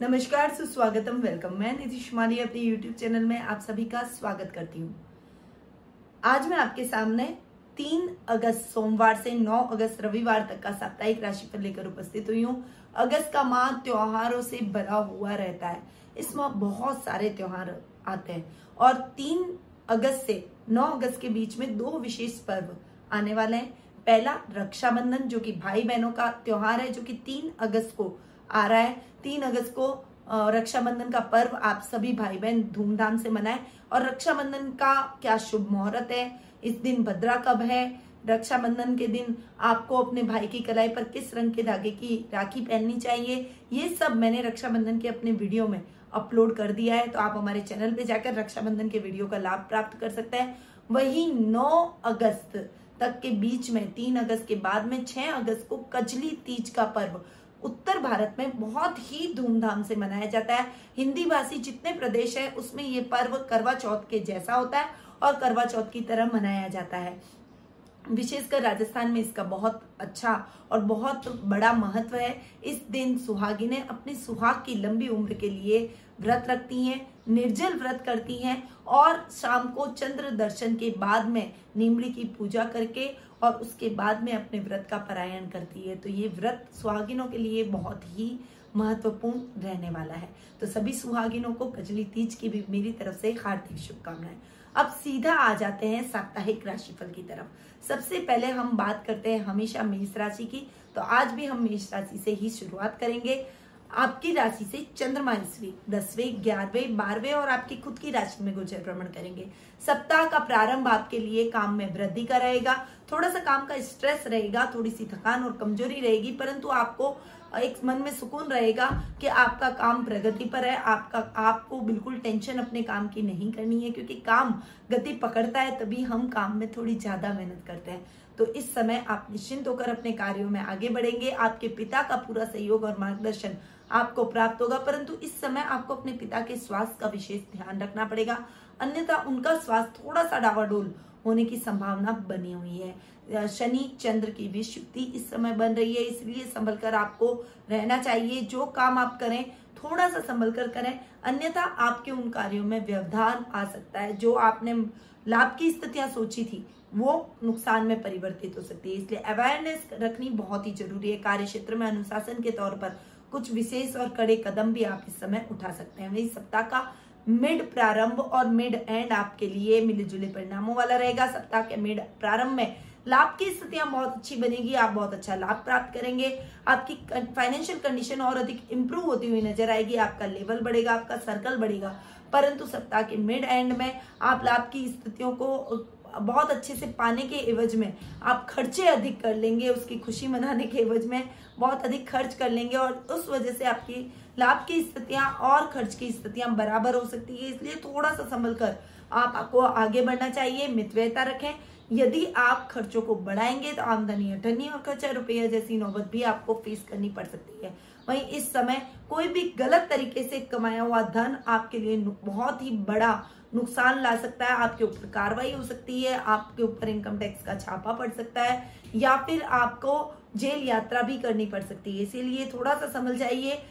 नमस्कार, सुस्वागतम वेलकम मैं नीतीश माली अपने YouTube चैनल में आप सभी का स्वागत करती हूँ। आज मैं आपके सामने 3 अगस्त, सोमवार से 9 अगस्त, रविवार तक का साप्ताहिक राशिफल लेकर उपस्थित हुई हूँ। अगस्त का माह त्योहारों से भरा हुआ रहता है। इसमें बहुत सारे त्योहार आते हैं और 3 अगस्त से 9 अगस्त के बीच में दो विशेष पर्व आने वाले हैं। पहला रक्षाबंधन, जो कि भाई बहनों का त्योहार है, जो कि 3 अगस्त को आ रहा है। तीन अगस्त को रक्षाबंधन का पर्व आप सभी भाई बहन धूमधाम से मनाएँ। और रक्षाबंधन का क्या शुभ मुहूर्त है? इस दिन भद्रा कब है? रक्षाबंधन के दिन आपको अपने भाई की कलाई पर किस रंग के धागे की राखी पहननी चाहिए? ये सब मैंने रक्षाबंधन के अपने वीडियो में अपलोड कर दिया है। तो आप हमारे चैनल पे जाकर रक्षाबंधन के वीडियो का लाभ प्राप्त कर सकते हैं। वही 9 अगस्त तक के बीच में 3 अगस्त के बाद में 6 अगस्त को कजली तीज का पर्व। उत्तर भारत में बहुत ही धूमधाम से मनाया जाता है। हिंदी भाषी जितने प्रदेश है, उसमें ये पर्व करवा चौथ के जैसा होता है और करवा चौथ की तरह मनाया जाता है। विशेषकर राजस्थान में इसका बहुत अच्छा और बहुत बड़ा महत्व है। इस दिन सुहागिनें अपनी सुहाग की लंबी उम्र के लिए व्रत रखती हैं, निर्जल व्रत करती हैं और शाम को चंद्र दर्शन के बाद में नीमड़ी की पूजा करके और उसके बाद में अपने व्रत का परायण करती है तो ये व्रत सुहागिनों के लिए बहुत ही महत्वपूर्ण रहने वाला है। तो सभी सुहागिनों को कजली तीज की भी मेरी तरफ़ से हार्दिक शुभकामनाएँ। अब सीधा आ जाते हैं साप्ताहिक राशिफल की तरफ़। सबसे पहले हम बात करते हैं हमेशा मेष राशि की तो आज भी हम मेष राशि से ही शुरुआत करेंगे। आपकी राशि से चंद्रमा ईस्वी दसवें, ग्यारहवें, बारहवें और आपकी खुद की राशि में गोचर भ्रमण करेंगे। सप्ताह का प्रारंभ आपके लिए काम में वृद्धि का रहेगा, थोड़ा सा काम का स्ट्रेस रहेगा, थोड़ी सी थकान और कमज़ोरी रहेगी, परंतु आपको एक मन में सुकून रहेगा कि आपका काम प्रगति पर है, आपका, आपको बिल्कुल टेंशन अपने काम की नहीं करनी है, क्योंकि काम गति पकड़ता है, तभी हम काम में थोड़ी ज़्यादा मेहनत करते हैं। तो इस समय आप निश्चिंत होकर अपने कार्यों में आगे बढ़ेंगे, आपके पिता का पूरा सहयोग और मार्गदर्शन आपको प्राप्त होगा, परंतु इस समय आपको अपने पिता के स्वास्थ्य का विशेष ध्यान रखना पड़ेगा। अन्यथा उनका स्वास्थ्य थोड़ा सा डावाडोल होने की संभावना बनी हुई है। शनि चंद्र की भी इस समय बन रही है, इसलिए संभल आपको रहना चाहिए। जो काम आप करें थोड़ा सा संभल कर। करें अन्यथा आपके उन कार्यों में व्यवधान आ सकता है। जो आपने लाभ की स्थितियाँ सोची थी, वो नुकसान में परिवर्तित हो सकती है। इसलिए अवेयरनेस रखनी बहुत ही ज़रूरी है। कार्य क्षेत्र में अनुशासन के तौर पर कुछ विशेष और कड़े कदम भी आप इस समय उठा सकते हैं। वही सप्ताह का मिड प्रारंभ और मिड एंड आपके लिए मिले जुले परिणामों वाला रहेगा। सप्ताह के मिड प्रारंभ में लाभ की स्थितियाँ बहुत अच्छी बनेगी, आप बहुत अच्छा लाभ प्राप्त करेंगे। आपकी फाइनेंशियल कंडीशन और अधिक इंप्रूव होती हुई नज़र आएगी। आपका लेवल बढ़ेगा, आपका सर्कल बढ़ेगा। परंतु सप्ताह के मिड एंड में आप लाभ की स्थितियों को बहुत अच्छे से पाने के एवज में, आप खर्चे अधिक कर लेंगे, उसकी खुशी मनाने के एवज में बहुत अधिक खर्च कर लेंगे और उस वजह से आपकी लाभ की स्थितियाँ और खर्च की स्थितियाँ बराबर हो सकती है। इसलिए थोड़ा सा संभल कर आप आपको आगे बढ़ना चाहिए मितव्यता रखें। यदि आप खर्चों को बढ़ाएँगे तो आमदनी अठनी और खर्चा, रुपया जैसी नौबत भी आपको फेस करनी पड़ सकती है। वहीं इस समय कोई भी गलत तरीके से कमाया हुआ धन आपके लिए बहुत ही बड़ा नुकसान ला सकता है। आपके ऊपर कार्रवाई हो सकती है, आपके ऊपर इनकम टैक्स का छापा पड़ सकता है, या फिर आपको जेल यात्रा भी करनी पड़ सकती है। इसीलिए थोड़ा सा समझ जाइए।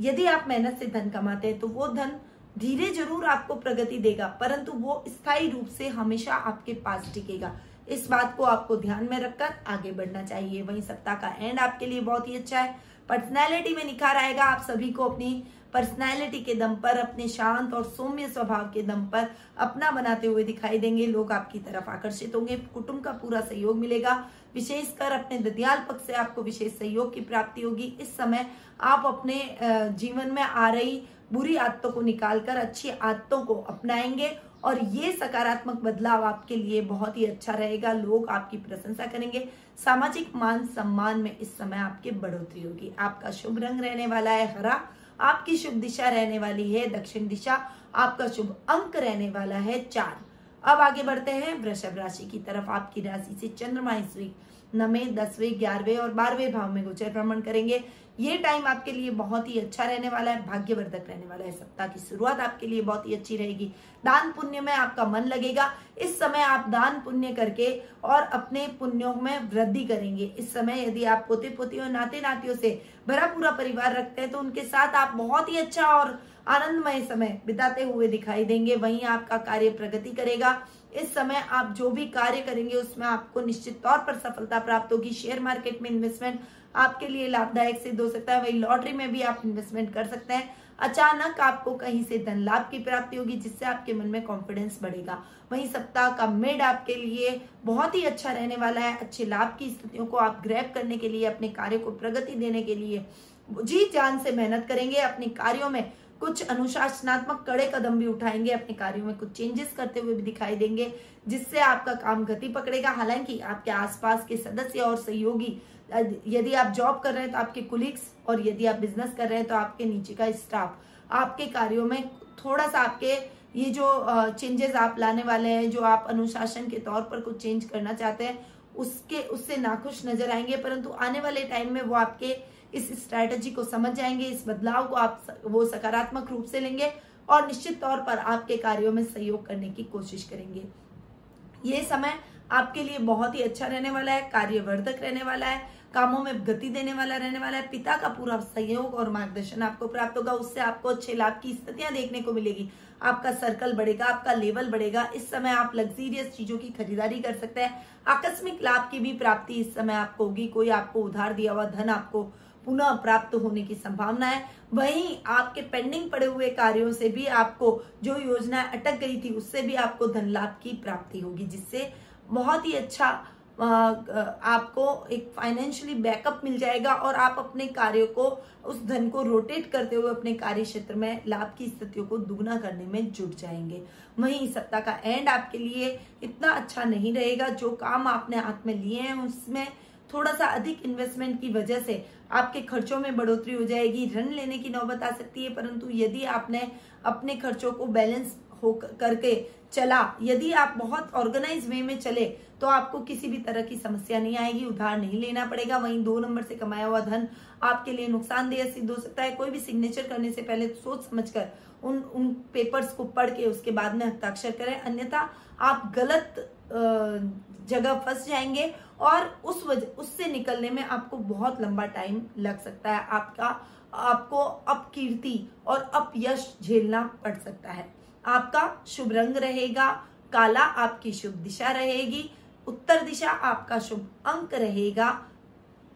यदि आप मेहनत से धन कमाते हैं तो वो धन धीरे ज़रूर आपको प्रगति देगा, परंतु वो स्थायी रूप से हमेशा आपके पास टिकेगा। इस बात को आपको ध्यान में रखकर आगे बढ़ना चाहिए। वही सप्ताह का एंड आपके लिए बहुत ही अच्छा है। पर्सनैलिटी में निखार आएगा। आप सभी को अपनी पर्सनैलिटी के दम पर, अपने शांत और सौम्य स्वभाव के दम पर अपना बनाते हुए दिखाई देंगे। लोग आपकी तरफ़ आकर्षित होंगे। कुटुंब का पूरा सहयोग मिलेगा। विशेषकर अपने ददियाल पक्ष से आपको विशेष सहयोग की प्राप्ति होगी। इस समय आप अपने जीवन में आ रही बुरी आदतों को निकालकर अच्छी आदतों को अपनाएँगे। और ये सकारात्मक बदलाव आपके लिए बहुत ही अच्छा रहेगा। लोग आपकी प्रशंसा करेंगे। सामाजिक मान सम्मान में इस समय आपकी बढ़ोतरी होगी। आपका शुभ रंग रहने वाला है, हरा। आपकी शुभ दिशा रहने वाली है, दक्षिण दिशा। आपका शुभ अंक रहने वाला है, चार। अब आगे बढ़ते हैं। वृषभ राशि की तरफ़ आपकी राशि से चंद्रमा ईस्वी नवे दसवें ग्यारहवें और बारहवें भाव में गोचर भ्रमण करेंगे। ये टाइम आपके लिए बहुत ही अच्छा रहने वाला है, भाग्यवर्धक रहने वाला है। सप्ताह की शुरुआत आपके लिए बहुत ही अच्छी रहेगी। दान पुण्य में आपका मन लगेगा। इस समय आप दान पुण्य करके और अपने पुण्यों में वृद्धि करेंगे। इस समय यदि आप पोते पोती और नाते नातियों से भरा पूरा परिवार रखते हैं तो उनके साथ आप बहुत ही अच्छा और आनंदमय समय बिताते हुए दिखाई देंगे। वहीं आपका कार्य प्रगति करेगा। इस समय आप जो भी कार्य करेंगे, उसमें आपको निश्चित तौर पर सफलता प्राप्त होगी। शेयर मार्केट में इन्वेस्टमेंट आपके लिए लाभदायक सिद्ध हो सकता है। वही लॉटरी में भी आप इन्वेस्टमेंट कर सकते हैं। अचानक आपको कहीं से धन लाभ की प्राप्ति होगी, जिससे आपके मन में कॉन्फिडेंस बढ़ेगा। वहीं सप्ताह का मिड आपके लिए बहुत ही अच्छा रहने वाला है। अच्छे लाभ की स्थितियों को आप ग्रैप करने के लिए, अपने कार्य को प्रगति देने के लिए जी जान से मेहनत करेंगे। अपने कार्यों में कुछ अनुशासनात्मक कड़े कदम भी उठाएँगे, अपने कार्यों में कुछ चेंजेस करते हुए भी दिखाई देंगे, जिससे आपका काम गति पकड़ेगा। हालाँकि आपके आसपास के सदस्य और सहयोगी यदि आप जॉब कर रहे हैं तो आपके कुलीग्स और यदि आप बिज़नेस कर रहे हैं तो आपके नीचे का स्टाफ आपके कार्यों में थोड़ा सा आपके, ये जो चेंजेस आप लाने वाले हैं, जो आप अनुशासन के तौर पर कुछ चेंज करना चाहते हैं, उसके, उससे नाखुश नज़र आएँगे, परंतु आने वाले टाइम में वो आपके इस स्ट्रैटेजी को समझ जाएँगे, इस बदलाव को आप वो सकारात्मक रूप से लेंगे और निश्चित तौर पर आपके कार्यों में सहयोग करने की कोशिश करेंगे। ये समय आपके लिए बहुत ही अच्छा रहने वाला है, कार्यवर्धक रहने वाला है, कामों में गति देने वाला रहने वाला है, पिता का पूरा सहयोग और मार्गदर्शन आपको प्राप्त होगा, उससे आपको अच्छे लाभ की स्थितियाँ देखने को मिलेगी। आपका सर्कल बढ़ेगा, आपका लेवल बढ़ेगा, इस समय आप लग्जीरियस चीज़ों की खरीदारी कर सकते हैं, आकस्मिक लाभ की भी प्राप्ति इस समय आपको होगी, कोई आपको उधार दिया हुआ धन आपको पुनः प्राप्त होने की संभावना है। वहीं आपके पेंडिंग पड़े हुए कार्यों से भी आपको जो योजना अटक गई थी, उससे भी आपको धन लाभ की प्राप्ति होगी, जिससे बहुत ही अच्छा आपको एक फाइनेंशियली बैकअप मिल जाएगा और आप अपने कार्यों को, उस धन को रोटेट करते हुए अपने कार्य क्षेत्र में लाभ की स्थितियों को दुगना करने में जुट जाएँगे। वहीं सप्ताह का एंड आपके लिए इतना अच्छा नहीं रहेगा। जो काम आपने हाथ में लिए हैं, उसमें थोड़ा सा अधिक इन्वेस्टमेंट की वजह से आपके खर्चों में बढ़ोतरी हो जाएगी। ऋण लेने की नौबत आ सकती है, परंतु यदि आपने अपने खर्चों को बैलेंस हो करके चला। यदि आप बहुत ऑर्गेनाइज वे में चले तो आपको किसी भी तरह की समस्या नहीं आएगी, उधार नहीं लेना पड़ेगा। वहीं दो नंबर से कमाया हुआ धन आपके लिए नुकसानदेह सिद्ध हो सकता है। कोई भी सिग्नेचर करने से पहले सोच समझकर उन उन पेपर्स को पढ़ के उसके बाद में हस्ताक्षर करें। अन्यथा आप गलत जगह फंस जाएँगे और उस वजह उससे निकलने में आपको बहुत लंबा टाइम लग सकता है। आपका, आपको अपकीर्ति और अपयश झेलना पड़ सकता है। आपका शुभ रंग रहेगा, काला आपकी शुभ दिशा रहेगी, उत्तर दिशा आपका शुभ अंक रहेगा,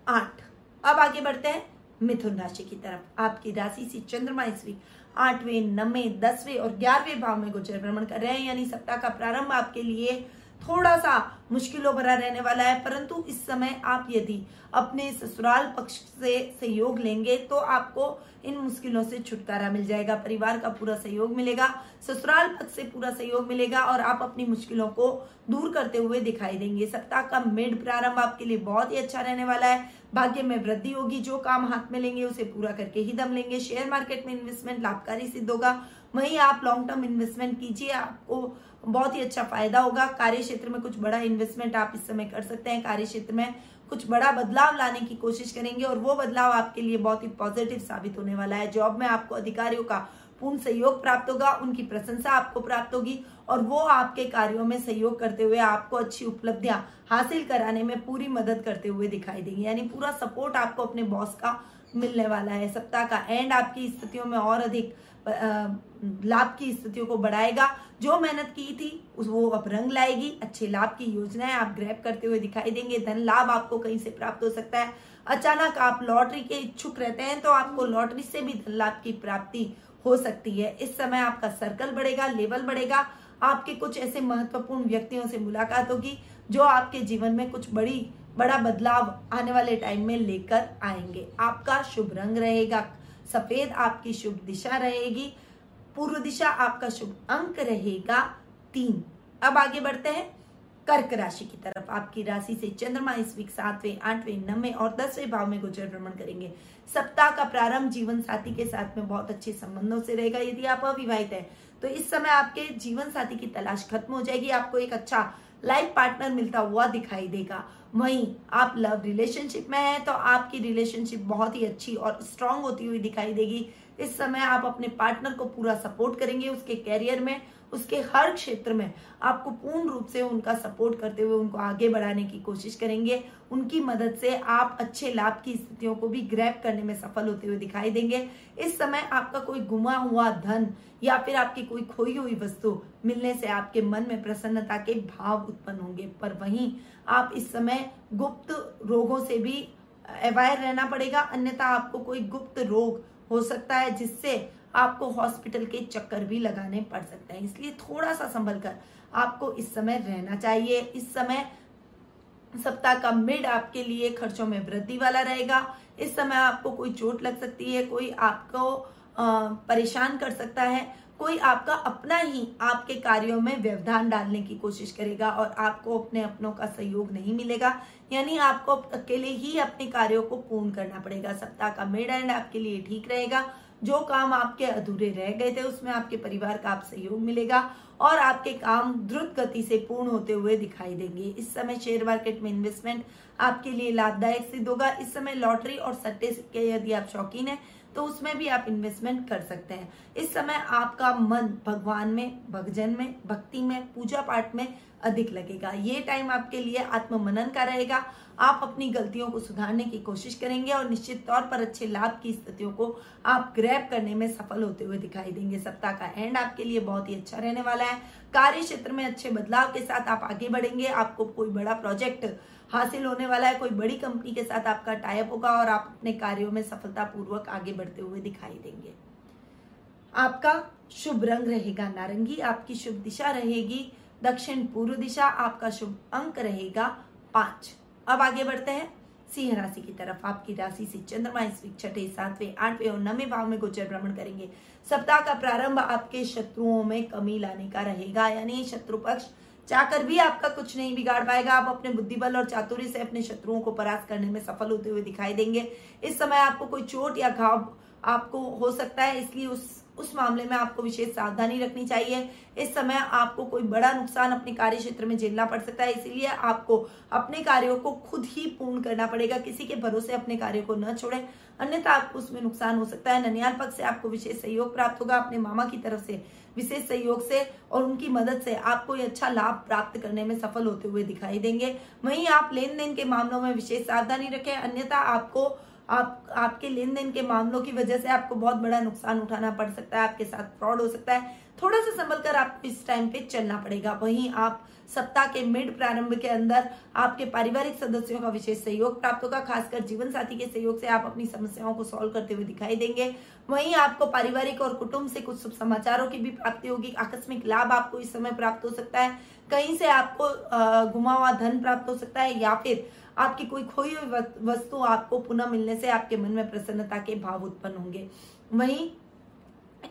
आठ। अब आगे बढ़ते हैं, मिथुन राशि की तरफ़। आपकी राशि से चंद्रमा, इस वीक आठवें, नवे, दसवें और ग्यारहवें भाव में गोचर भ्रमण कर रहे हैं, यानी सप्ताह का प्रारंभ आपके लिए थोड़ा सा मुश्किलों भरा रहने वाला है, परंतु इस समय आप यदि अपने ससुराल पक्ष से सहयोग लेंगे तो आपको इन मुश्किलों से छुटकारा मिल जाएगा, परिवार का पूरा सहयोग मिलेगा, ससुराल पक्ष से पूरा सहयोग मिलेगा, और आप अपनी मुश्किलों को दूर करते हुए दिखाई देंगे। सप्ताह का मिड प्रारंभ आपके लिए बहुत ही अच्छा रहने वाला है। भाग्य में वृद्धि होगी, जो काम हाथ में लेंगे, उसे पूरा करके ही दम लेंगे। शेयर मार्केट में इन्वेस्टमेंट लाभकारी सिद्ध होगा। वहीं आप लॉन्ग टर्म इन्वेस्टमेंट कीजिए, आपको बहुत ही अच्छा फ़ायदा होगा। कार्य क्षेत्र में कुछ बड़ा इन्वेस्टमेंट आप इस समय कर सकते हैं। कार्य क्षेत्र में कुछ बड़ा बदलाव लाने की कोशिश करेंगे और वो बदलाव आपके लिए बहुत ही पॉजिटिव साबित होने वाला है। जॉब में आपको अधिकारियों का पूर्ण सहयोग प्राप्त होगा, उनकी प्रशंसा आपको प्राप्त होगी और वो आपके कार्यों में सहयोग करते हुए आपको अच्छी उपलब्धियाँ हासिल कराने में पूरी मदद करते हुए दिखाई देंगी। यानी पूरा सपोर्ट आपको अपने बॉस का मिलने वाला है। सप्ताह का एंड आपकी स्थितियों में और अधिक लाभ की स्थितियों को बढ़ाएगा। जो मेहनत की थी, उस वो अब रंग लाएगी। अच्छे लाभ की योजनाएँ आप ग्रैप करते हुए दिखाई देंगे। धन लाभ आपको कहीं से प्राप्त हो सकता है। अचानक आप लॉटरी के इच्छुक रहते हैं तो आपको लॉटरी से भी धन लाभ की प्राप्ति हो सकती है। इस समय आपका सर्कल बढ़ेगा लेवल बढ़ेगा। आपके कुछ ऐसे महत्वपूर्ण व्यक्तियों से मुलाकात होगी, जो आपके जीवन में कुछ बड़ी, बड़ा बदलाव आने वाले टाइम में लेकर आएँगे। आपका शुभ रंग रहेगा। सफ़ेद आपकी शुभ दिशा रहेगी, पूर्व दिशा आपका शुभ अंक रहेगा तीन। अब आगे बढ़ते हैं। कर्क राशि की तरफ़ आपकी राशि से चंद्रमा इस वीक सातवें, आठवें, नवे और दसवें भाव में गोचर भ्रमण करेंगे। सप्ताह का प्रारंभ जीवन साथी के साथ में बहुत अच्छे संबंधों से रहेगा यदि आप अविवाहित है। तो इस समय आपके जीवन साथी की तलाश खत्म हो जाएगी, आपको एक अच्छा लाइफ पार्टनर मिलता हुआ दिखाई देगा। वहीं आप लव रिलेशनशिप में हैं तो आपकी रिलेशनशिप बहुत ही अच्छी और स्ट्रांग होती हुई दिखाई देगी। इस समय आप अपने पार्टनर को पूरा सपोर्ट करेंगे उसके कैरियर में, उसके हर क्षेत्र में। आपको पूर्ण रूप से उनका सपोर्ट करते हुए, उनको आगे बढ़ाने की कोशिश करेंगे। उनकी मदद से आप अच्छे लाभ की स्थितियों को भी ग्रैप करने में सफल होते हुए दिखाई देंगे। इस समय आपका कोई गुमा हुआ धन या फिर आपकी कोई खोई हुई वस्तु मिलने से आपके मन में प्रसन्नता के भाव उत्पन्न होंगे। पर वहीं आप इस समय गुप्त रोगों से भी अवायर रहना पड़ेगा। अन्यथा आपको कोई गुप्त रोग हो सकता है जिससे आपको हॉस्पिटल के चक्कर भी लगाने पड़ सकते हैं। इसलिए थोड़ा सा संभल कर आपको इस समय रहना चाहिए। इस समय सप्ताह का मिड आपके लिए खर्चों में वृद्धि वाला रहेगा। इस समय आपको कोई चोट लग सकती है, कोई आपको परेशान कर सकता है। कोई आपका अपना ही आपके कार्यों में व्यवधान डालने की कोशिश करेगा और आपको अपने अपनों का सहयोग नहीं मिलेगा, यानी आपको अकेले ही अपने कार्यों को पूर्ण करना पड़ेगा। सप्ताह का मिड एंड आपके लिए ठीक रहेगा। जो काम आपके अधूरे रह गए थे, उसमें आपके परिवार का आप सहयोग मिलेगा और आपके काम द्रुत गति से पूर्ण होते हुए दिखाई देंगे। इस समय शेयर मार्केट में इन्वेस्टमेंट आपके लिए लाभदायक सिद्ध होगा। इस समय लॉटरी और सट्टे के यदि आप शौकीन है तो उसमें भी आप इन्वेस्टमेंट कर सकते हैं। इस समय आपका मन भगवान में भगजन में, भक्ति में पूजा पाठ में अधिक लगेगा। ये टाइम आपके लिए आत्म मनन का रहेगा। आप अपनी गलतियों को सुधारने की कोशिश करेंगे और निश्चित तौर पर अच्छे लाभ की स्थितियों को आप ग्रैप करने में सफल होते हुए दिखाई देंगे। सप्ताह का एंड आपके लिए बहुत ही अच्छा रहने वाला है। कार्य क्षेत्र में अच्छे बदलाव के साथ आप आगे बढ़ेंगे। आपको कोई बड़ा प्रोजेक्ट हासिल होने वाला है। कोई बड़ी कंपनी के साथ आपका टाइप होगा और आप अपने कार्यों में सफलता पूर्वक आगे बढ़ते हुए दिखाई देंगे। आपका शुभ रंग रहेगा नारंगी, आपकी शुभ दिशा रहेगी दक्षिण पूर्व दिशा, आपका शुभ अंक रहेगा पाँच। अब आगे बढ़ते हैं। सिंह राशि की तरफ़ आपकी राशि से चंद्रमा, इस वीक छठे, सातवें, आठवें और नवे भाव में गोचर भ्रमण करेंगे। सप्ताह का प्रारंभ आपके शत्रुओं में कमी लाने का रहेगा, यानी शत्रु पक्ष चाहकर भी आपका कुछ नहीं बिगाड़ पाएगा। आप अपने बुद्धि बल और चातुर्य से अपने शत्रुओं को परास्त करने में सफल होते हुए दिखाई देंगे। इस समय आपको कोई चोट या घाव आपको हो सकता है, इसलिए उस उस मामले में आपको विशेष सावधानी रखनी चाहिए। इस समय आपको कोई बड़ा नुकसान अपने कार्य क्षेत्र में झेलना पड़ सकता है, इसीलिए आपको अपने कार्यों को खुद ही पूर्ण करना पड़ेगा। किसी के भरोसे अपने कार्य को न छोड़े, अन्यथा आपको उसमें नुकसान हो सकता है। ननियाल पक्ष से आपको विशेष सहयोग प्राप्त होगा। अपने मामा की तरफ़ से विशेष सहयोग से और उनकी मदद से आपको ये अच्छा लाभ प्राप्त करने में सफल होते हुए दिखाई देंगे। वहीं आप लेन देन के मामलों में विशेष सावधानी रखें। अन्यथा आपको, आप, आपके लेन देन के मामलों की वजह से आपको बहुत बड़ा नुकसान उठाना पड़ सकता है, आपके साथ फ्रॉड हो सकता है। थोड़ा सा संभल कर आपको इस टाइम पे चलना पड़ेगा। वहीं आप सप्ताह के मिड प्रारंभ के अंदर आपके पारिवारिक सदस्यों का विशेष सहयोग प्राप्त होगा, खासकर जीवन साथी के सहयोग से आप अपनी समस्याओं को सॉल्व करते हुए दिखाई देंगे। वहीं आपको पारिवारिक और कुटुंब से कुछ शुभ समाचारों की भी प्राप्ति होगी। आकस्मिक लाभ आपको इस समय प्राप्त हो सकता है। कहीं से आपको घुमा हुआ धन प्राप्त हो सकता है या फिर आपकी कोई खोई हुई वस्तु आपको पुनः मिलने से आपके मन में प्रसन्नता के भाव उत्पन्न होंगे। वहीं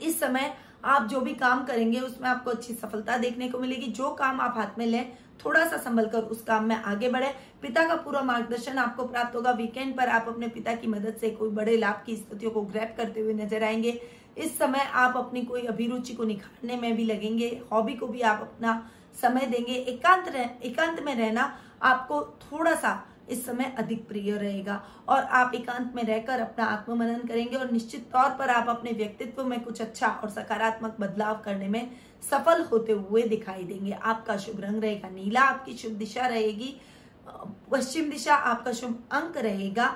इस समय आप जो भी काम करेंगे उसमें आपको अच्छी सफलता देखने को मिलेगी। जो काम आप हाथ में लें थोड़ा सा संभल कर उस काम में आगे बढ़े। पिता का पूरा मार्गदर्शन आपको प्राप्त होगा। वीकेंड पर आप अपने पिता की मदद से कोई बड़े लाभ की स्थितियों को ग्रैप करते हुए नज़र आएँगे। इस समय आप अपनी कोई अभिरुचि को निखारने में भी लगेंगे। हॉबी को भी आप अपना समय देंगे। एकांत रह, एकांत में रहना आपको थोड़ा सा इस समय अधिक प्रिय रहेगा। और आप एकांत में रहकर अपना आत्ममनन करेंगे और निश्चित तौर पर आप अपने व्यक्तित्व में कुछ अच्छा और सकारात्मक बदलाव करने में सफल होते हुए दिखाई देंगे। आपका शुभ रंग रहेगा, नीला आपकी शुभ दिशा रहेगी, पश्चिम दिशा आपका शुभ अंक रहेगा।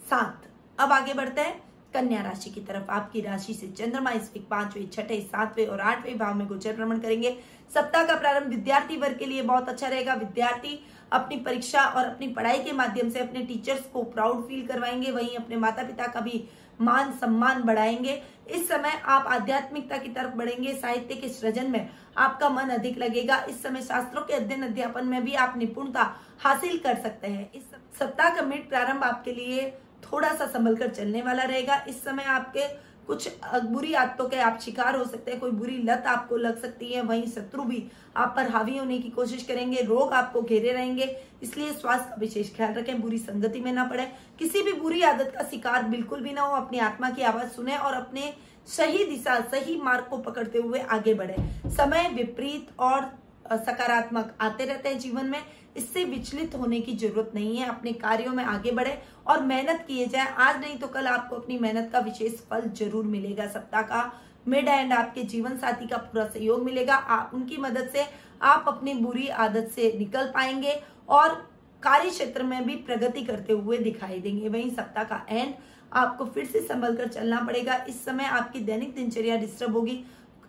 सात, अब आगे बढ़ते हैं। कन्या राशि की तरफ़ आपकी राशि से चंद्रमा इस वीक पाँचवें, छठे, सातवें और आठवें भाव में गोचर भ्रमण करेंगे। सप्ताह का प्रारंभ विद्यार्थी वर्ग के लिए बहुत अच्छा रहेगा। विद्यार्थी अपनी परीक्षा और अपनी पढ़ाई के माध्यम से अपने टीचर्स को प्राउड फील करवाएँगे। वहीं अपने माता पिता का भी मान सम्मान बढ़ाएँगे। इस समय आप आध्यात्मिकता की तरफ़ बढ़ेंगे। साहित्य के सृजन में आपका मन अधिक लगेगा। इस समय शास्त्रों के अध्ययन अध्यापन में भी आप निपुणता हासिल कर सकते हैं। इस सप्ताह का मिड प्रारंभ आपके लिए थोड़ा सा संभल कर चलने वाला रहेगा। इस समय आपके कुछ बुरी आदतों के आप शिकार हो सकते हैं, कोई बुरी लत आपको लग सकती है, वहीं शत्रु भी आप पर हावी होने की कोशिश करेंगे, रोग आपको घेरे रहेंगे, इसलिए स्वास्थ्य का विशेष ख्याल रखें, बुरी संगति में ना पड़े, किसी भी बुरी आदत का शिकार बिल्कुल भी ना हो, अपनी आत्मा की आवाज़ सुने और अपने सही दिशा, सही मार्ग को पकड़ते हुए आगे बढ़े। समय विपरीत और सकारात्मक आते रहते हैं जीवन में। इससे विचलित होने की ज़रूरत नहीं है। अपने कार्यों में आगे बढ़े और मेहनत किए जाए। आज नहीं तो कल आपको अपनी मेहनत का विशेष फल ज़रूर मिलेगा। सप्ताह का मिड एंड आपके जीवन साथी का पूरा सहयोग मिलेगा। आ, उनकी मदद से आप अपनी बुरी आदत से निकल पाएँगे और कार्य क्षेत्र में भी प्रगति करते हुए दिखाई देंगे। वहीं सप्ताह का एंड आपको फिर से संभल कर चलना पड़ेगा। इस समय आपकी दैनिक दिनचर्या डिस्टर्ब होगी।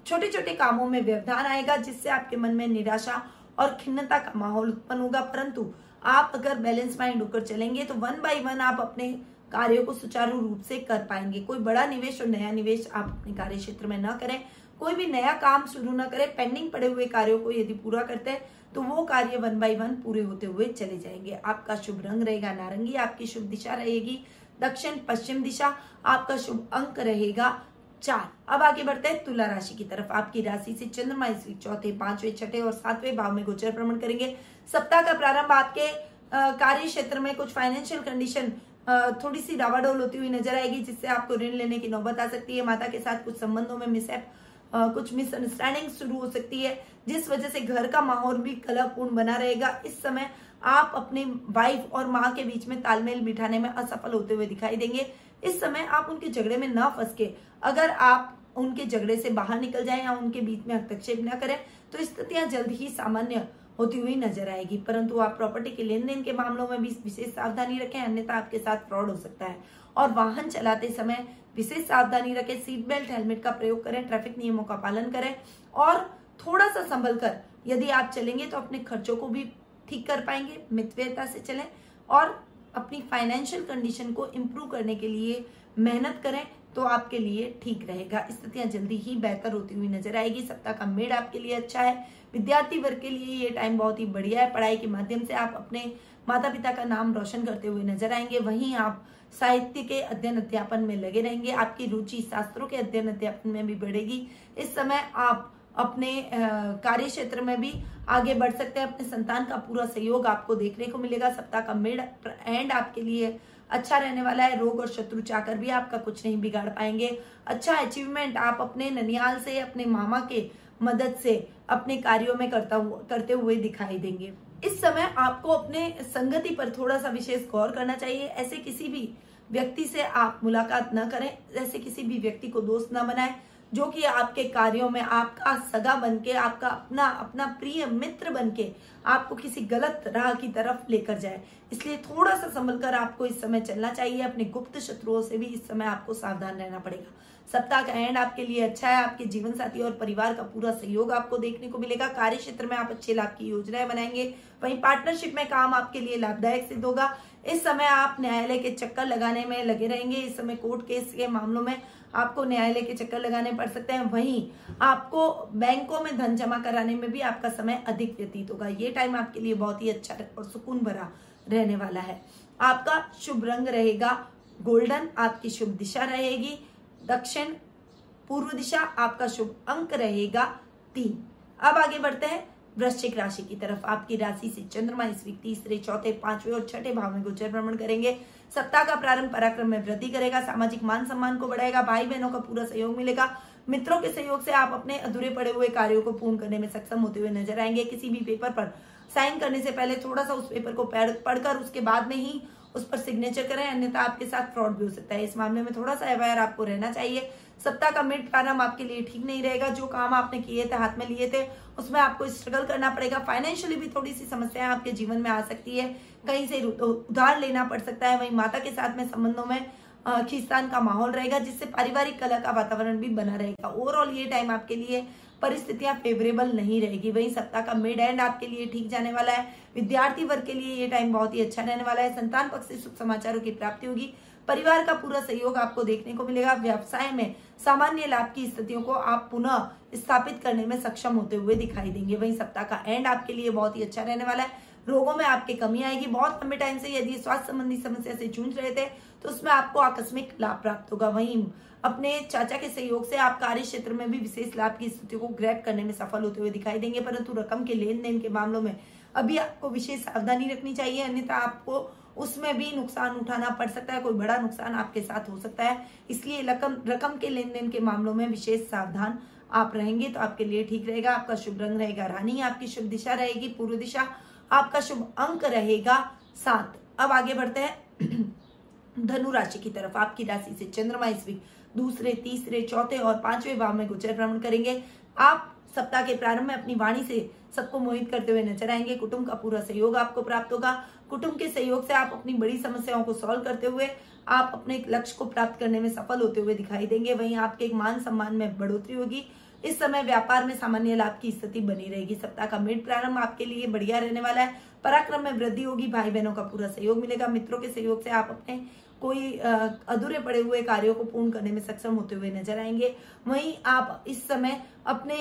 छोटे छोटे कामों में व्यवधान आएगा, जिससे आपके मन में निराशा और खिन्नता का माहौल उत्पन्न होगा। परंतु आप अगर बैलेंस माइंड होकर चलेंगे तो वन बाय वन आप अपने कार्यों को सुचारू रूप से कर पाएँगे। कोई बड़ा निवेश और नया निवेश आप अपने कार्य क्षेत्र में न करें। कोई भी नया काम शुरू न करें। पेंडिंग पड़े हुए कार्यों को यदि पूरा करते हैं तो वो कार्य वन बाय वन पूरे होते हुए चले जाएँगे। आपका शुभ रंग रहेगा, नारंगी आपकी शुभ दिशा रहेगी। दक्षिण पश्चिम दिशा आपका शुभ अंक रहेगा। चार। अब आगे बढ़ते हैं तुला राशि की तरफ़। आपकी राशि से चंद्रमा इस चौथे, पाँचवें, छठे और सातवें भाव में गोचर भ्रमण करेंगे। सप्ताह का प्रारंभ आपके कार्य क्षेत्र में कुछ फाइनेंशियल कंडीशन थोड़ी सी डावाडोल होती हुई नज़र आएगी, जिससे आपको ऋण लेने की नौबत आ सकती है। माता के साथ कुछ संबंधों में मिसअप कुछ मिसअंडरस्टैंडिंग शुरू हो सकती है, जिस वजह से घर का माहौल भी कलापूर्ण बना रहेगा। इस समय आप अपने वाइफ और माँ के बीच में तालमेल बिठाने में असफल होते हुए दिखाई देंगे। इस समय आप उनके झगड़े में न फंस के अगर आप उनके झगड़े से बाहर निकल जाएँ या उनके बीच में हस्तक्षेप न करें तो स्थितियाँ जल्द ही सामान्य होती हुई नज़र आएगी। परंतु आप प्रॉपर्टी के लेन देन के मामलों में भी विशेष सावधानी रखें, अन्यथा आपके साथ फ्रॉड हो सकता है। और वाहन चलाते समय विशेष सावधानी रखें सीट बेल्ट हेलमेट का प्रयोग करें ट्रैफ़िक नियमों का पालन करें और थोड़ा सा संभल कर यदि आप चलेंगे तो अपने खर्चों को भी ठीक कर पाएँगे मितव्यता से चलें और अपनी फाइनेंशियल कंडीशन को इम्प्रूव करने के लिए मेहनत करें तो आपके लिए ठीक रहेगा। स्थितियाँ जल्दी ही बेहतर होती हुई नज़र आएगी। सप्ताह का मेड आपके लिए अच्छा है। विद्यार्थी वर्ग के लिए ये टाइम बहुत ही बढ़िया है। पढ़ाई के माध्यम से आप अपने माता पिता का नाम रोशन करते हुए नज़र आएँगे। वहीं आप साहित्य के अध्ययन अध्यापन में लगे रहेंगे। आपकी रुचि शास्त्रों के अध्ययन अध्यापन में भी बढ़ेगी। इस समय आप अपने कार्य क्षेत्र में भी आगे बढ़ सकते हैं। अपने संतान का पूरा सहयोग आपको देखने को मिलेगा। सप्ताह का मिड एंड आपके लिए अच्छा रहने वाला है। रोग और शत्रु चाकर भी आपका कुछ नहीं बिगाड़ पाएँगे। अच्छा अचीवमेंट आप अपने ननियाल से, अपने मामा के मदद से अपने कार्यों में करता हुआ करते हुए दिखाई देंगे। इस समय आपको अपने संगति पर थोड़ा सा विशेष गौर करना चाहिए। ऐसे किसी भी व्यक्ति से आप मुलाकात न करें। ऐसे किसी भी व्यक्ति को दोस्त न बनाएँ। जो कि आपके कार्यों में आपका सगा बन के आपका अपना अपना प्रिय मित्र बन के आपको किसी गलत राह की तरफ़ लेकर जाए। इसलिए थोड़ा सा संभल कर आपको इस समय चलना चाहिए। अपने गुप्त शत्रुओं से भी इस समय आपको सावधान रहना पड़ेगा। सप्ताह का एंड आपके लिए अच्छा है। आपके जीवन साथी और परिवार का पूरा सहयोग आपको देखने को मिलेगा। कार्य क्षेत्र में आप अच्छे लाभ की योजनाएँ बनाएँगे। वहीं पार्टनरशिप में काम आपके लिए लाभदायक सिद्ध होगा। इस समय आप न्यायालय के चक्कर लगाने में लगे रहेंगे, इस समय कोर्ट केस के मामलों में आपको न्यायालय के चक्कर लगाने पड़ सकते हैं। वहीं आपको बैंकों में धन जमा कराने में भी आपका समय अधिक व्यतीत होगा। ये टाइम आपके लिए बहुत ही अच्छा और सुकून भरा रहने वाला है। आपका शुभ रंग रहेगा गोल्डन, आपकी शुभ दिशा रहेगी। दक्षिण पूर्व दिशा आपका शुभ अंक रहेगा तीन। अब आगे बढ़ते हैं। वृश्चिक राशि की तरफ़ आपकी राशि से चंद्रमा इस वीक तीसरे, चौथे, पांचवे और छठे भाव में गोचर भ्रमण करेंगे। सप्ताह का प्रारंभ पराक्रम में वृद्धि करेगा, सामाजिक मान सम्मान को बढ़ाएगा भाई बहनों का पूरा सहयोग मिलेगा। मित्रों के सहयोग से आप अपने अधूरे पड़े हुए कार्यों को पूर्ण करने में सक्षम होते हुए नज़र आएँगे। किसी भी पेपर पर साइन करने से पहले थोड़ा सा उस पेपर को पढ़कर उसके बाद में ही उस पर सिग्नेचर करें, अन्यथा आपके साथ फ्रॉड भी हो सकता है। इस मामले में थोड़ा सा अवेयर आपको रहना चाहिए। सप्ताह का मिड प्रारंभ आपके लिए ठीक नहीं रहेगा। जो काम आपने किए थे, हाथ में लिए थे, उसमें आपको स्ट्रगल करना पड़ेगा। फाइनेंशियली भी थोड़ी सी समस्याएँ आपके जीवन में आ सकती है। कहीं से उधार लेना पड़ सकता है। वहीं माता के साथ में संबंधों में खींचतान का माहौल रहेगा, जिससे पारिवारिक कला का वातावरण भी बना रहेगा। ओवरऑल ये टाइम आपके लिए परिस्थितियाँ फेवरेबल नहीं रहेगी। वही सप्ताह का मिड एंड आपके लिए ठीक जाने वाला है। विद्यार्थी वर्ग के लिए ये टाइम बहुत ही अच्छा रहने वाला है। संतान पक्ष सुख समाचारों की प्राप्ति होगी। परिवार का पूरा सहयोग आपको देखने को मिलेगा। व्यवसाय में सामान्य लाभ की स्थितियों को आप पुनः स्थापित करने में सक्षम होते हुए दिखाई देंगे। वही सप्ताह का एंड आपके लिए बहुत ही अच्छा रहने वाला है। रोगों में आपकी कमी आएगी। बहुत लंबे टाइम से यदि स्वास्थ्य संबंधी समस्या से जूझ रहे थे तो उसमें आपको आकस्मिक लाभ प्राप्त होगा। वहीं अपने चाचा के सहयोग से आप कार्य क्षेत्र में भी विशेष लाभ की स्थिति को ग्रैप करने में सफल होते हुए दिखाई देंगे, परंतु रकम के लेन देन के मामलों में अभी आपको विशेष सावधानी रखनी चाहिए, अन्यथा आपको उसमें भी नुकसान उठाना पड़ सकता है, कोई बड़ा नुकसान आपके साथ हो सकता है। इसलिए रकम रकम के लेन देन के मामलों में विशेष सावधान आप रहेंगे तो आपके लिए ठीक रहेगा। आपका शुभ रंग रहेगा, रानी आपकी शुभ दिशा रहेगी, पूर्व दिशा आपका शुभ अंक रहेगा सात। अब आगे बढ़ते हैं। धनु राशि की तरफ़ आपकी राशि से चंद्रमा इस वीक दूसरे, तीसरे, चौथे और पाँचवें भाव में गोचर भ्रमण करेंगे। आप सप्ताह के प्रारंभ में अपनी वाणी से सबको मोहित करते हुए नज़र आएँगे। कुटुंब का पूरा सहयोग आपको प्राप्त होगा। कुटुंब के सहयोग से आप अपनी बड़ी समस्याओं को सॉल्व करते हुए, आप अपने लक्ष्य को प्राप्त करने में सफल होते हुए दिखाई देंगे। वहीं आपके एक मान सम्मान में बढ़ोतरी होगी। इस समय व्यापार में सामान्य लाभ की स्थिति बनी रहेगी। सप्ताह का मिड प्रारंभ आपके लिए बढ़िया रहने वाला है। पराक्रम में वृद्धि होगी। भाई बहनों का पूरा सहयोग मिलेगा। मित्रों के सहयोग से आप अपने कोई अधूरे पड़े हुए कार्यों को पूर्ण करने में सक्षम होते हुए नज़र आएँगे। वहीं आप इस समय अपने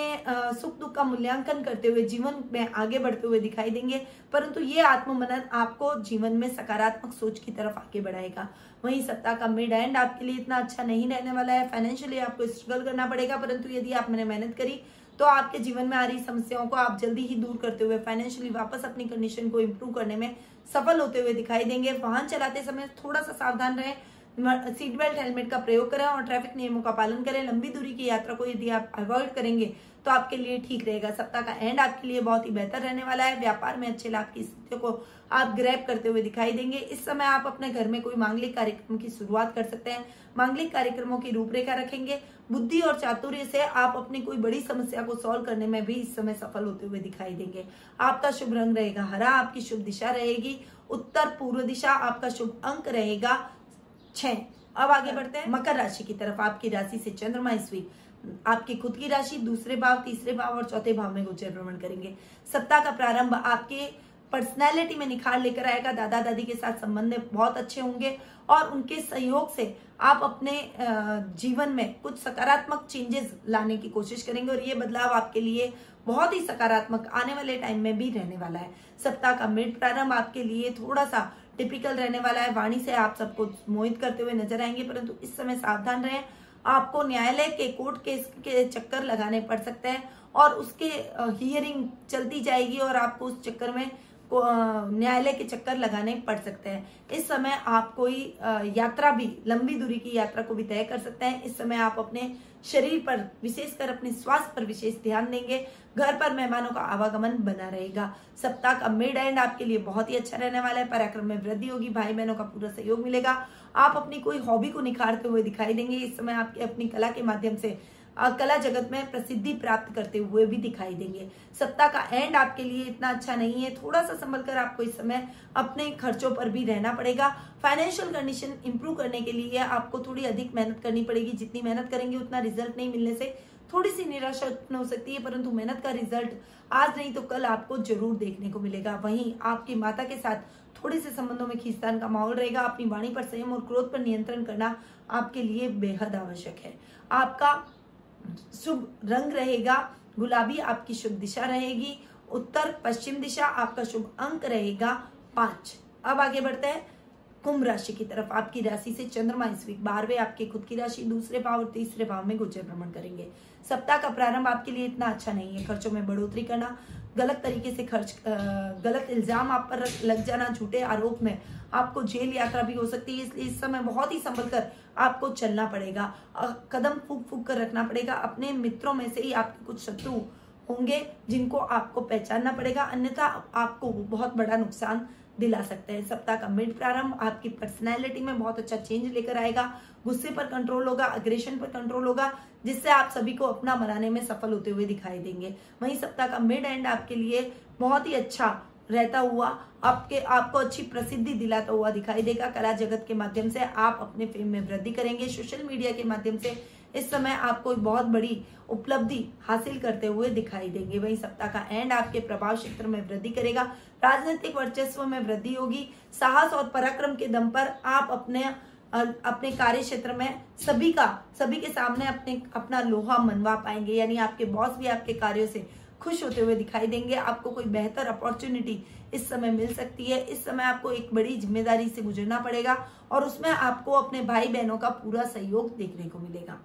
सुख दुख का मूल्यांकन करते हुए जीवन में आगे बढ़ते हुए दिखाई देंगे, परंतु ये आत्ममनन आपको जीवन में सकारात्मक सोच की तरफ़ आगे बढ़ाएगा। वहीं सप्ताह का मिड एंड आपके लिए इतना अच्छा नहीं रहने वाला है। फाइनेंशियली आपको स्ट्रगल करना पड़ेगा, परंतु यदि आप मैंने मेहनत करी तो आपके जीवन में आ रही समस्याओं को आप जल्दी ही दूर करते हुए फाइनेंशियली वापस अपनी कंडीशन को इम्प्रूव करने में सफल होते हुए दिखाई देंगे। वाहन चलाते समय थोड़ा सा सावधान रहें। सीट बेल्ट हेलमेट का प्रयोग करें और ट्रैफ़िक नियमों का पालन करें। लंबी दूरी की यात्रा को यदि आप अवॉइड करेंगे तो आपके लिए ठीक रहेगा। सप्ताह का एंड आपके लिए बहुत ही बेहतर रहने वाला है। व्यापार में अच्छे लाभ की स्थितियों को आप ग्रैप करते हुए दिखाई देंगे। इस समय आप अपने घर में कोई मांगलिक कार्यक्रम की शुरुआत कर सकते हैं। मांगलिक कार्यक्रमों की रूपरेखा रखेंगे। बुद्धि और चातुर्य से आप अपनी कोई बड़ी समस्या को सॉल्व करने में भी इस समय सफल होते हुए दिखाई देंगे। आपका शुभ रंग रहेगा हरा, आपकी शुभ दिशा रहेगी। उत्तर पूर्व दिशा, आपका शुभ अंक रहेगा छ अब आगे बढ़ते हैं। मकर राशि की तरफ़ आपकी राशि से चंद्रमा ईस्वी आपकी खुद की राशि, दूसरे भाव, तीसरे भाव और चौथे भाव में गोचर भ्रमण करेंगे। सप्ताह का प्रारंभ आपके पर्सनैलिटी में निखार लेकर आएगा। दादा दादी के साथ संबंध बहुत अच्छे होंगे और उनके सहयोग से आप अपने जीवन में कुछ सकारात्मक चेंजेस लाने की कोशिश करेंगे और ये बदलाव आपके लिए बहुत ही सकारात्मक आने वाले टाइम में भी रहने वाला है। सप्ताह का मिड प्रारंभ आपके लिए थोड़ा सा टिपिकल रहने वाला है। वाणी से आप सबको मोहित करते हुए नज़र आएँगे, परंतु इस समय सावधान रहें। आपको न्यायालय के कोर्ट केस के चक्कर लगाने पड़ सकते हैं और उसके हियरिंग चलती जाएगी और आपको उस चक्कर में न्यायालय के चक्कर लगाने पड़ सकते हैं। इस समय आप कोई यात्रा भी, लंबी दूरी की यात्रा को भी तय कर सकते हैं। इस समय आप अपने शरीर पर, विशेषकर अपने स्वास्थ्य पर विशेष ध्यान देंगे। घर पर मेहमानों का आवागमन बना रहेगा। सप्ताह का मिड एंड आपके लिए बहुत ही अच्छा रहने वाला है। पराक्रम में वृद्धि होगी। भाई बहनों का पूरा सहयोग मिलेगा। आप अपनी कोई हॉबी को निखारते हुए दिखाई देंगे। इस समय आपके अपनी कला के माध्यम से कला जगत में प्रसिद्धि प्राप्त करते हुए भी दिखाई देंगे। सप्ताह का एंड आपके लिए इतना अच्छा नहीं है। थोड़ा सा संभल कर आपको इस समय अपने खर्चों पर भी रहना पड़ेगा। फाइनेंशियल कंडीशन इंप्रूव करने के लिए आपको थोड़ी अधिक मेहनत करनी पड़ेगी। जितनी मेहनत करेंगे, उतना रिज़ल्ट नहीं मिलने से थोड़ी सी निराशा उत्पन्न हो सकती है, परंतु मेहनत का रिज़ल्ट आज नहीं तो कल आपको ज़रूर देखने को मिलेगा। वहीं आपकी माता के साथ थोड़े से संबंधों में खींचतान का माहौल रहेगा। अपनी वाणी पर संयम और क्रोध पर नियंत्रण करना आपके लिए बेहद आवश्यक है। आपका शुभ रंग रहेगा, गुलाबी आपकी शुभ दिशा रहेगी, उत्तर पश्चिम दिशा आपका शुभ अंक रहेगा पाँच। अब आगे बढ़ते हैं। कुंभ राशि की तरफ़ आपकी राशि से चंद्रमा इस वीक बारहवें, आपके खुद की राशि दूसरे भाव और तीसरे भाव में गोचर भ्रमण करेंगे। सप्ताह का प्रारंभ आपके लिए इतना अच्छा नहीं है। खर्चों में बढ़ोतरी करना, गलत तरीके से खर्च गलत इल्ज़ाम आप पर लग जाना, झूठे आरोप में आपको जेल यात्रा भी हो सकती है। इसलिए इस समय बहुत ही संभल कर आपको चलना पड़ेगा। कदम फूक फूक कर रखना पड़ेगा। अपने मित्रों में से ही आपके कुछ शत्रु होंगे जिनको आपको पहचानना पड़ेगा। अन्यथा आपको बहुत बड़ा नुकसान दिला सकते हैं। सप्ताह का मिड प्रारंभ आपकी पर्सनैलिटी में बहुत अच्छा चेंज लेकर आएगा। गुस्से पर कंट्रोल होगा अग्रेशन पर कंट्रोल होगा, जिससे आप सभी को अपना मनाने में सफल होते हुए दिखाई देंगे। वहीं सप्ताह का मिड एंड आपके लिए बहुत ही अच्छा रहता हुआ, आपके, आपको अच्छी प्रसिद्धि दिलाता हुआ दिखाई देगा। कला जगत के माध्यम से आप अपने फेम में वृद्धि करेंगे। सोशल मीडिया के माध्यम से इस समय आपको बहुत बड़ी उपलब्धि हासिल करते हुए दिखाई देंगे। वही सप्ताह का एंड आपके प्रभाव क्षेत्र में वृद्धि करेगा। राजनीतिक वर्चस्व में वृद्धि होगी। साहस और पराक्रम के दम पर आप अपने अपने कार्य क्षेत्र में सभी का, सभी के सामने अपने, अपना लोहा मनवा पाएँगे। यानी आपके बॉस भी आपके कार्यों से खुश होते हुए दिखाई देंगे। आपको कोई बेहतर अपॉर्चुनिटी इस समय मिल सकती है। इस समय आपको एक बड़ी ज़िम्मेदारी से गुजरना पड़ेगा और उसमें आपको अपने भाई बहनों का पूरा सहयोग देखने को मिलेगा।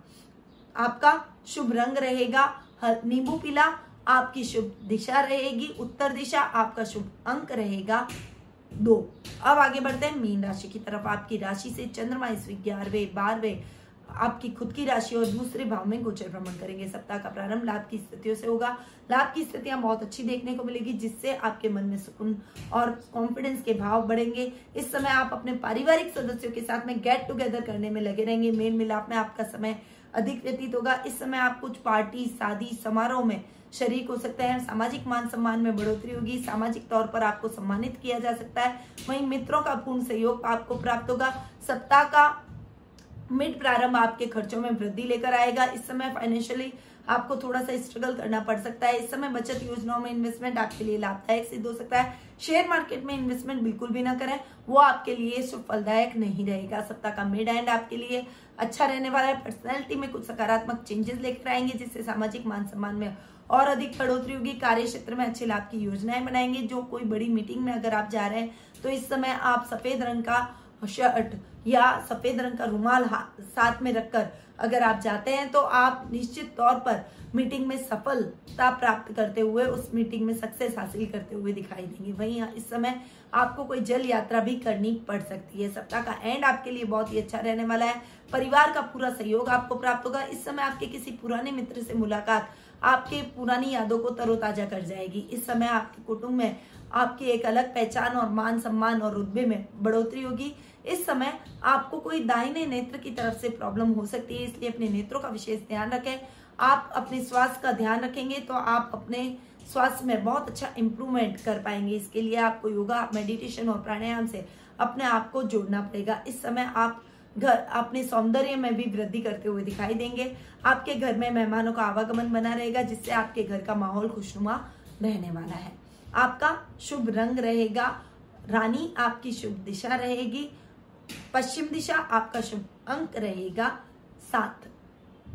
आपका शुभ रंग रहेगा नींबू पीला, आपकी शुभ दिशा रहेगी, उत्तर दिशा आपका शुभ अंक रहेगा। दो, अब आगे बढ़ते हैं। मीन राशि की तरफ़। आपकी राशि से चंद्रमा इस ग्यारहवें, बारहवें आपकी खुद की राशि और दूसरे भाव में गोचर भ्रमण करेंगे। सप्ताह का प्रारंभ लाभ की स्थितियों से होगा। लाभ की स्थितियाँ बहुत अच्छी देखने को मिलेगी, जिससे आपके मन में सुकून और कॉन्फिडेंस के भाव बढ़ेंगे। इस समय आप अपने पारिवारिक सदस्यों के साथ में गेट टुगेदर करने में लगे रहेंगे। मेल मिलाप में आपका समय अधिक व्यतीत होगा। इस समय आप कुछ पार्टी शादी, समारोह में शरीक हो सकते हैं। सामाजिक मान सम्मान में बढ़ोतरी होगी। सामाजिक तौर पर आपको सम्मानित किया जा सकता है। वहीं मित्रों का पूर्ण सहयोग आपको प्राप्त होगा। सप्ताह का मिड प्रारंभ आपके खर्चों में वृद्धि लेकर आएगा। इस समय फाइनेंशियली आपको थोड़ा सा स्ट्रगल करना पड़ सकता है। इस समय बचत योजनाओं में इन्वेस्टमेंट आपके लिए लाभदायक सिद्ध हो सकता है। शेयर मार्केट में इन्वेस्टमेंट बिल्कुल भी ना करें। वो आपके लिए फलदायक नहीं रहेगा। सप्ताह का मिड एंड आपके लिए अच्छा रहने वाला है। पर्सनैलिटी में कुछ सकारात्मक चेंजेस लेकर आएँगे, जिससे सामाजिक मान सम्मान में और अधिक बढ़ोतरी होगी। कार्य क्षेत्र में अच्छे लाभ की योजनाएँ बनाएँगे। जो कोई बड़ी मीटिंग में अगर आप जा रहे हैं तो इस समय आप सफ़ेद रंग का शर्ट या सफ़ेद रंग का रुमाल साथ में रखकर अगर आप जाते हैं तो आप निश्चित तौर पर मीटिंग में सफलता प्राप्त करते हुए उस मीटिंग में सक्सेस हासिल करते हुए दिखाई देंगे। वहीं इस समय आपको कोई जल यात्रा भी करनी पड़ सकती है। सप्ताह का एंड आपके लिए बहुत ही अच्छा रहने वाला है। परिवार का पूरा सहयोग आपको प्राप्त होगा। इस समय आपके किसी पुराने मित्र से मुलाकात आपके पुरानी यादों को तरोताजा कर जाएगी। इस समय आपके कुटुंब में आपकी एक अलग पहचान और मान सम्मान और रुतबे में बढ़ोतरी होगी। इस समय आपको कोई दाहिने नेत्र की तरफ़ से प्रॉब्लम हो सकती है, इसलिए अपने नेत्रों का विशेष ध्यान रखें। आप अपने स्वास्थ्य का ध्यान रखेंगे तो आप अपने स्वास्थ्य में बहुत अच्छा इंप्रूवमेंट कर पाएँगे। इसके लिए आपको योगा मेडिटेशन और प्राणायाम से अपने आप को जोड़ना पड़ेगा। इस समय आप घर, अपने सौंदर्य में भी वृद्धि करते हुए दिखाई देंगे। आपके घर में मेहमानों का आवागमन बना रहेगा, जिससे आपके घर का माहौल खुशनुमा रहने वाला है। आपका शुभ रंग रहेगा, रानी आपकी शुभ दिशा रहेगी। पश्चिम दिशा आपका शुभ अंक रहेगा सात।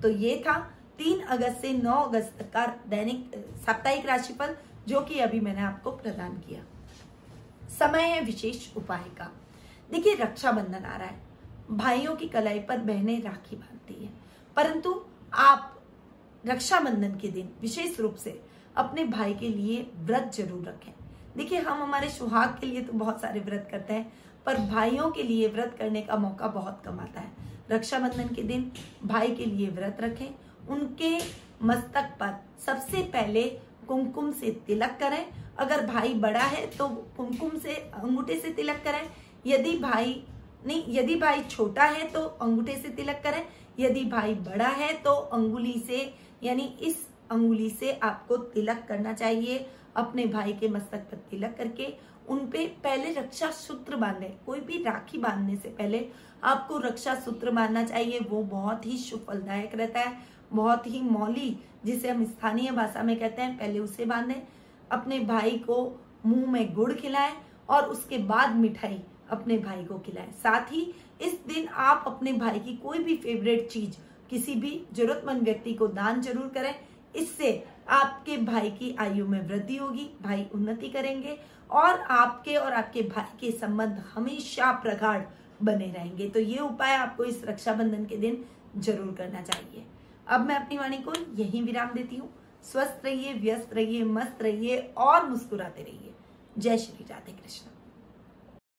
तो ये था तीन अगस्त से नौ अगस्त तक का दैनिक, साप्ताहिक राशिफल, जो कि अभी मैंने आपको प्रदान किया। समय है विशेष उपाय का। देखिए, रक्षाबंधन आ रहा है। भाइयों की कलाई पर बहनें राखी बांधती है। परंतु आप रक्षाबंधन के दिन विशेष रूप से अपने भाई के लिए व्रत ज़रूर रखें। देखिए, हम हमारे सुहाग के लिए तो बहुत सारे व्रत करते हैं। पर भाइयों के लिए व्रत करने का मौका बहुत कम आता है। रक्षाबंधन के दिन भाई के लिए व्रत रखें। उनके मस्तक पर सबसे पहले कुमकुम से तिलक करें। अगर भाई बड़ा है तो कुमकुम से अंगूठे से तिलक करें। यदि भाई नहीं, यदि भाई छोटा है तो अंगूठे से तिलक करें। यदि भाई बड़ा है तो अंगुली से, यानी इस अंगुली से आपको तिलक करना चाहिए। अपने भाई के मस्तक पर तिलक करके उनपे पहले रक्षा सूत्र बांधे, कोई भी राखी बांधने से पहले आपको रक्षा सूत्र बांधना चाहिए। वो बहुत ही शुभ फलदायक रहता है, बहुत ही मौली, जिसे हम स्थानीय भाषा में कहते हैं, पहले उसे बांधे, अपने भाई को मुँह में गुड़ खिलाएँ और उसके बाद मिठाई अपने भाई को खिलाएँ। साथ ही इस दिन आप अपने भाई की कोई भी फेवरेट चीज़, किसी भी जरूरतमंद व्यक्ति को दान ज़रूर करें। इससे आपके भाई की आयु में वृद्धि होगी, भाई उन्नति करेंगे और आपके और आपके भाई के संबंध हमेशा प्रगाढ़ बने रहेंगे। तो ये उपाय आपको इस रक्षाबंधन के दिन ज़रूर करना चाहिए। अब मैं अपनी वाणी को यही विराम देती हूँ। स्वस्थ रहिए, व्यस्त रहिए, मस्त रहिए और मुस्कुराते रहिए। जय श्री राधे कृष्ण।